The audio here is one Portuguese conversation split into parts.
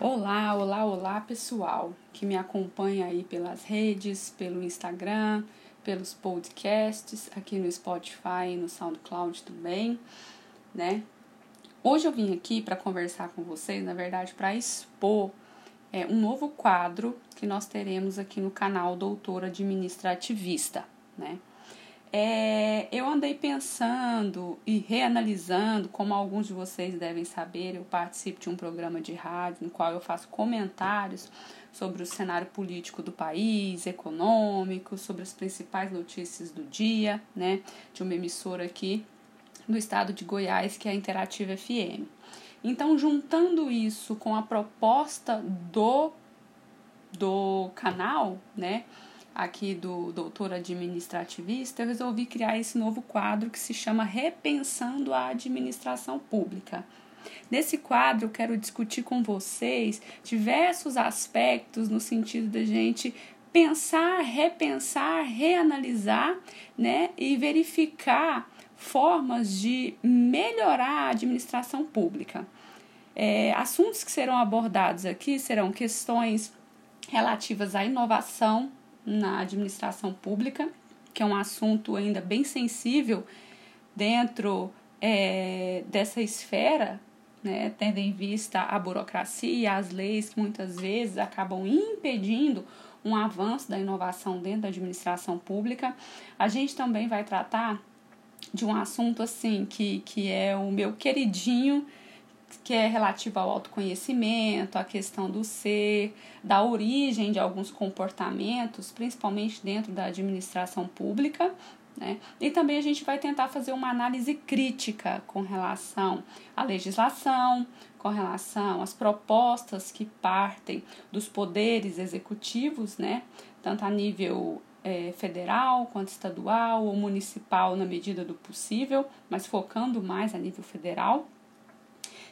Olá, olá, olá pessoal que me acompanha aí pelas redes, pelo Instagram, pelos podcasts, aqui no Spotify e no SoundCloud também, né? Hoje eu vim aqui para conversar com vocês, na verdade, para expor é, um novo quadro que nós teremos aqui no canal Doutora Administrativista, né? É, eu andei pensando e reanalisando, como alguns de vocês devem saber, eu participo de um programa de rádio no qual eu faço comentários sobre o cenário político do país, econômico, sobre as principais notícias do dia, né, de uma emissora aqui do estado de Goiás, que é a Interativa FM. Então, juntando isso com a proposta do, do canal, né, aqui do doutor administrativista, eu resolvi criar esse novo quadro que se chama Repensando a Administração Pública. Nesse quadro, eu quero discutir com vocês diversos aspectos no sentido da gente pensar, repensar, reanalisar, né, e verificar formas de melhorar a administração pública. É, assuntos que serão abordados aqui serão questões relativas à inovação na administração pública, que é um assunto ainda bem sensível dentro é, dessa esfera, né, tendo em vista a burocracia as leis que muitas vezes acabam impedindo um avanço da inovação dentro da administração pública. A gente também vai tratar de um assunto assim que, que é o meu queridinho que é relativo ao autoconhecimento, à questão do ser, da origem de alguns comportamentos, principalmente dentro da administração pública. Né? E também a gente vai tentar fazer uma análise crítica com relação à legislação, com relação às propostas que partem dos poderes executivos, né? tanto a nível é, federal quanto estadual ou municipal na medida do possível, mas focando mais a nível federal.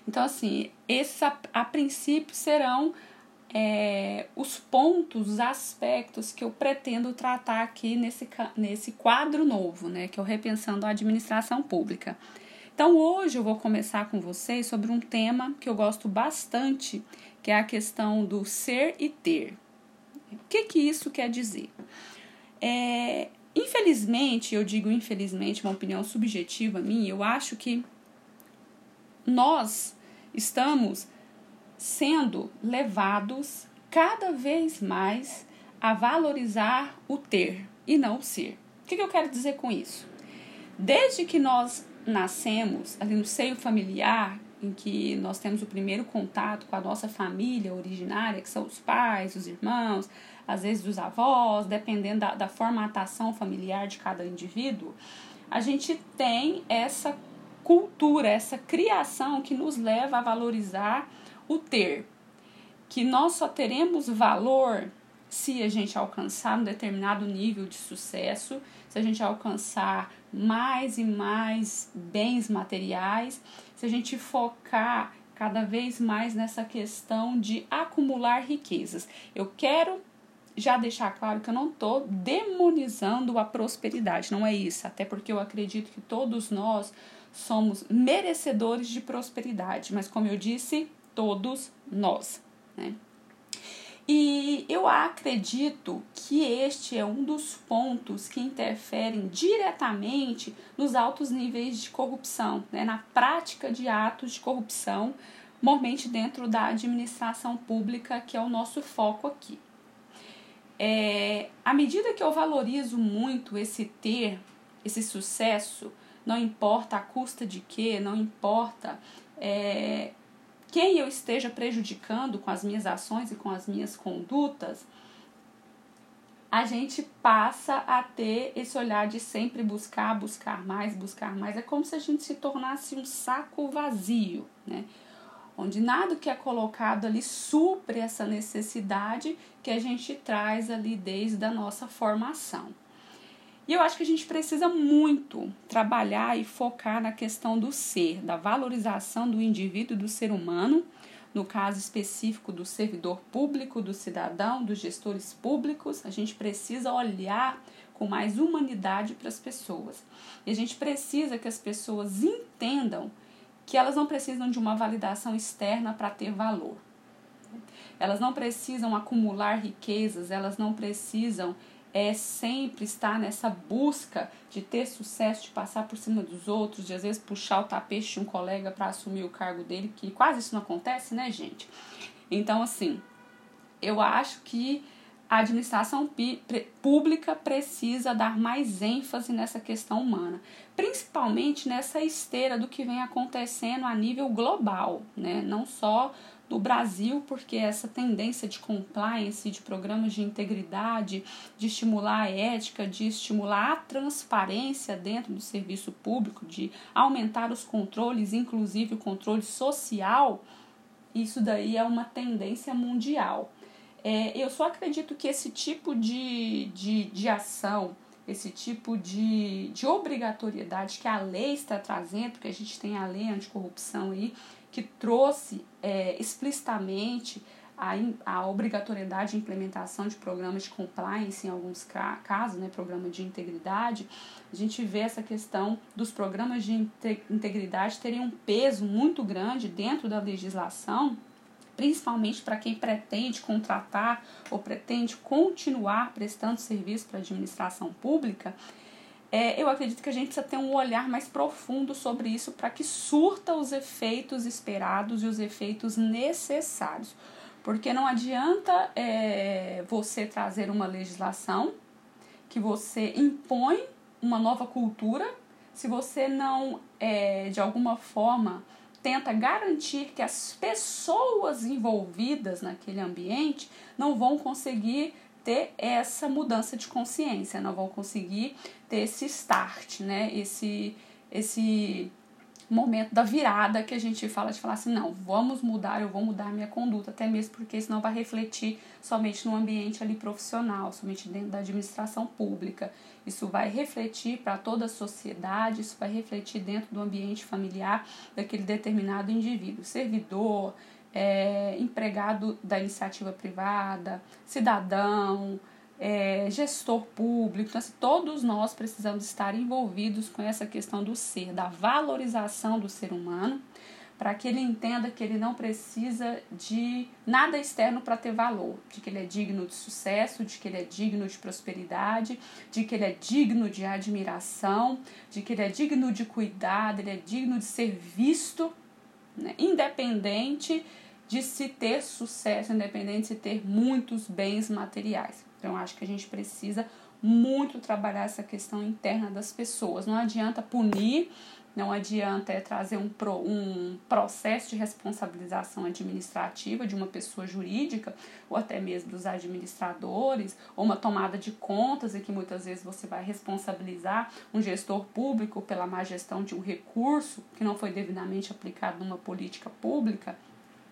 Então, assim, esses a, a princípio serão é, os pontos, os aspectos que eu pretendo tratar aqui nesse, nesse quadro novo, né, que é o Repensando a Administração Pública. Então, hoje eu vou começar com vocês sobre um tema que eu gosto bastante, que é a questão do ser e ter. O que, que isso quer dizer? É, infelizmente, eu digo infelizmente, uma opinião subjetiva minha, eu acho que nós estamos sendo levados cada vez mais a valorizar o ter e não o ser. O que, eu quero dizer com isso? Desde que nós nascemos ali no seio familiar, em que nós temos o primeiro contato com a nossa família originária, que são os pais, os irmãos, às vezes os avós, dependendo da, da formatação familiar de cada indivíduo, a gente tem essa cultura, essa criação que nos leva a valorizar o ter. Que nós só teremos valor se a gente alcançar um determinado nível de sucesso, se a gente alcançar mais e mais bens materiais, se a gente focar cada vez mais nessa questão de acumular riquezas. Eu quero já deixar claro que eu não estou demonizando a prosperidade, não é isso, até porque eu acredito que todos nós somos merecedores de prosperidade, mas como eu disse, todos nós, né? E eu acredito que este é um dos pontos que interferem diretamente nos altos níveis de corrupção, né? na prática de atos de corrupção, normalmente dentro da administração pública, que é o nosso foco aqui. É, à medida que eu valorizo muito esse ter, esse sucesso, não importa a custa de quê, não importa é, quem eu esteja prejudicando com as minhas ações e com as minhas condutas, a gente passa a ter esse olhar de sempre buscar, buscar mais, buscar mais. É como se a gente se tornasse um saco vazio, né? Onde nada que é colocado ali supre essa necessidade que a gente traz ali desde a nossa formação. E eu acho que a gente precisa muito trabalhar e focar na questão do ser, da valorização do indivíduo do ser humano, no caso específico do servidor público, do cidadão, dos gestores públicos. A gente precisa olhar com mais humanidade para as pessoas. E a gente precisa que as pessoas entendam que elas não precisam de uma validação externa para ter valor. Elas não precisam acumular riquezas, elas não precisam é sempre estar nessa busca de ter sucesso, de passar por cima dos outros, de às vezes puxar o tapete de um colega para assumir o cargo dele, que quase isso não acontece, né, gente? Então, assim, eu acho que a administração pública precisa dar mais ênfase nessa questão humana, principalmente nessa esteira do que vem acontecendo a nível global, né? não só do Brasil, porque essa tendência de compliance, de programas de integridade, de estimular a ética, de estimular a transparência dentro do serviço público, de aumentar os controles, inclusive o controle social, isso daí é uma tendência mundial. É, eu só acredito que esse tipo de, de, de ação, esse tipo de, de obrigatoriedade que a lei está trazendo, porque a gente tem a lei anticorrupção aí, que trouxe é, explicitamente a, a obrigatoriedade de implementação de programas de compliance em alguns casos, né, programa de integridade, a gente vê essa questão dos programas de integridade terem um peso muito grande dentro da legislação principalmente para quem pretende contratar ou pretende continuar prestando serviço para a administração pública, é, eu acredito que a gente precisa ter um olhar mais profundo sobre isso para que surta os efeitos esperados e os efeitos necessários. Porque não adianta é, você trazer uma legislação que você impõe uma nova cultura se você não, é, de alguma forma, tenta garantir que as pessoas envolvidas naquele ambiente não vão conseguir ter essa mudança de consciência, não vão conseguir ter esse start, né? Esse esse momento da virada que a gente fala de falar assim, não, vamos mudar, eu vou mudar minha conduta, até mesmo porque senão vai refletir somente no ambiente ali profissional, somente dentro da administração pública. Isso vai refletir para toda a sociedade, isso vai refletir dentro do ambiente familiar daquele determinado indivíduo, servidor, é, empregado da iniciativa privada, cidadão, é, gestor público, então, assim, todos nós precisamos estar envolvidos com essa questão do ser, da valorização do ser humano, para que ele entenda que ele não precisa de nada externo para ter valor, de que ele é digno de sucesso, de que ele é digno de prosperidade, de que ele é digno de admiração, de que ele é digno de cuidado, ele é digno de ser visto, né, independente de se ter sucesso, independente de ter muitos bens materiais. Então, acho que a gente precisa muito trabalhar essa questão interna das pessoas. Não adianta punir, não adianta é trazer um, pro, um processo de responsabilização administrativa de uma pessoa jurídica, ou até mesmo dos administradores, ou uma tomada de contas, em que muitas vezes você vai responsabilizar um gestor público pela má gestão de um recurso que não foi devidamente aplicado numa política pública.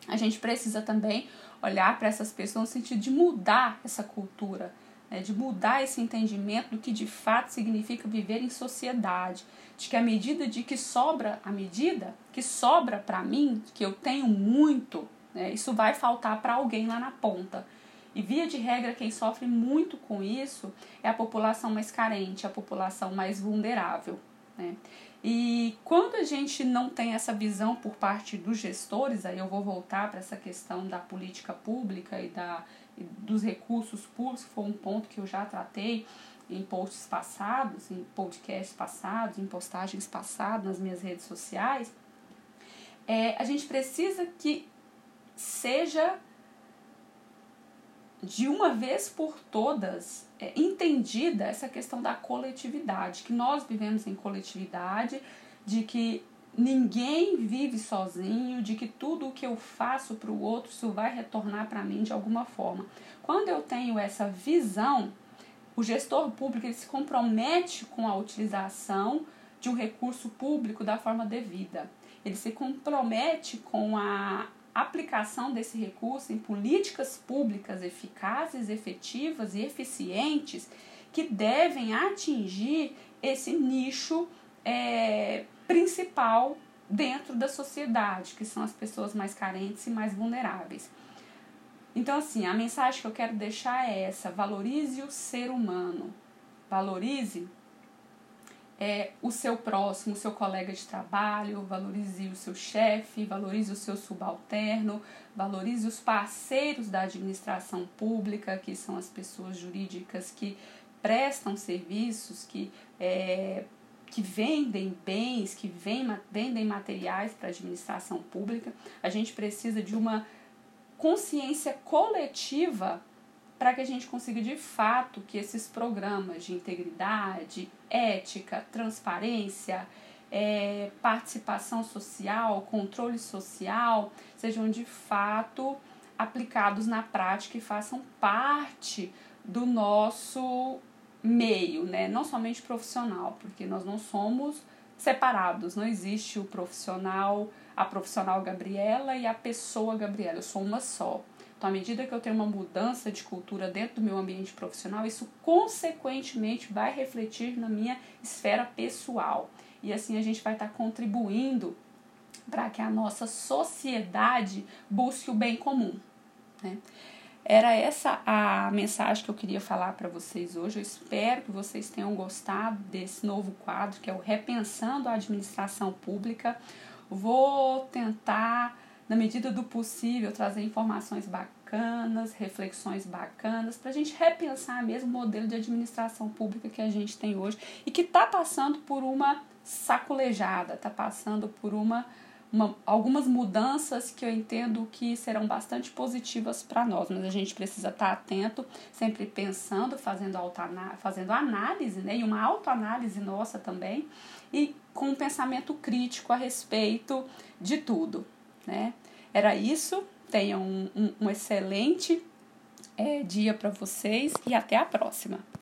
A gente precisa também olhar para essas pessoas no sentido de mudar essa cultura, né, de mudar esse entendimento do que de fato significa viver em sociedade, de que a medida de que sobra, a medida que sobra para mim, que eu tenho muito, né, isso vai faltar para alguém lá na ponta. E via de regra, quem sofre muito com isso é a população mais carente, a população mais vulnerável. Né? E quando a gente não tem essa visão por parte dos gestores, aí eu vou voltar para essa questão da política pública e, da, e dos recursos públicos, foi um ponto que eu já tratei em posts passados, em podcasts passados, em postagens passadas nas minhas redes sociais, é, a gente precisa que seja de uma vez por todas é, entendida essa questão da coletividade, que nós vivemos em coletividade, de que ninguém vive sozinho, de que tudo o que eu faço para o outro isso vai retornar para mim de alguma forma. Quando eu tenho essa visão, o gestor público ele se compromete com a utilização de um recurso público da forma devida. Ele se compromete com a aplicação desse recurso em políticas públicas eficazes, efetivas e eficientes que devem atingir esse nicho é, principal dentro da sociedade, que são as pessoas mais carentes e mais vulneráveis. Então, assim, a mensagem que eu quero deixar é essa: valorize o ser humano, valorize é, o seu próximo, o seu colega de trabalho, valorize o seu chefe, valorize o seu subalterno, valorize os parceiros da administração pública, que são as pessoas jurídicas que prestam serviços, que, é, que vendem bens, que vendem materiais para a administração pública. A gente precisa de uma consciência coletiva para que a gente consiga de fato que esses programas de integridade, ética, transparência, é, participação social, controle social, sejam de fato aplicados na prática e façam parte do nosso meio, né? não somente profissional, porque nós não somos separados, não existe o profissional, a profissional Gabriela e a pessoa Gabriela, eu sou uma só. Então, à medida que eu tenho uma mudança de cultura dentro do meu ambiente profissional, isso consequentemente vai refletir na minha esfera pessoal. E assim a gente vai estar contribuindo para que a nossa sociedade busque o bem comum. Né? Era essa a mensagem que eu queria falar para vocês hoje. Eu espero que vocês tenham gostado desse novo quadro que é o Repensando a Administração Pública. Vou tentar na medida do possível, trazer informações bacanas, reflexões bacanas, para a gente repensar mesmo o modelo de administração pública que a gente tem hoje e que está passando por uma saculejada, está passando por uma, uma, algumas mudanças que eu entendo que serão bastante positivas para nós, mas a gente precisa estar tá atento, sempre pensando, fazendo, fazendo análise, né, e uma autoanálise nossa também, e com um pensamento crítico a respeito de tudo. Né? Era isso. Tenham um, um, um excelente é, dia para vocês e até a próxima.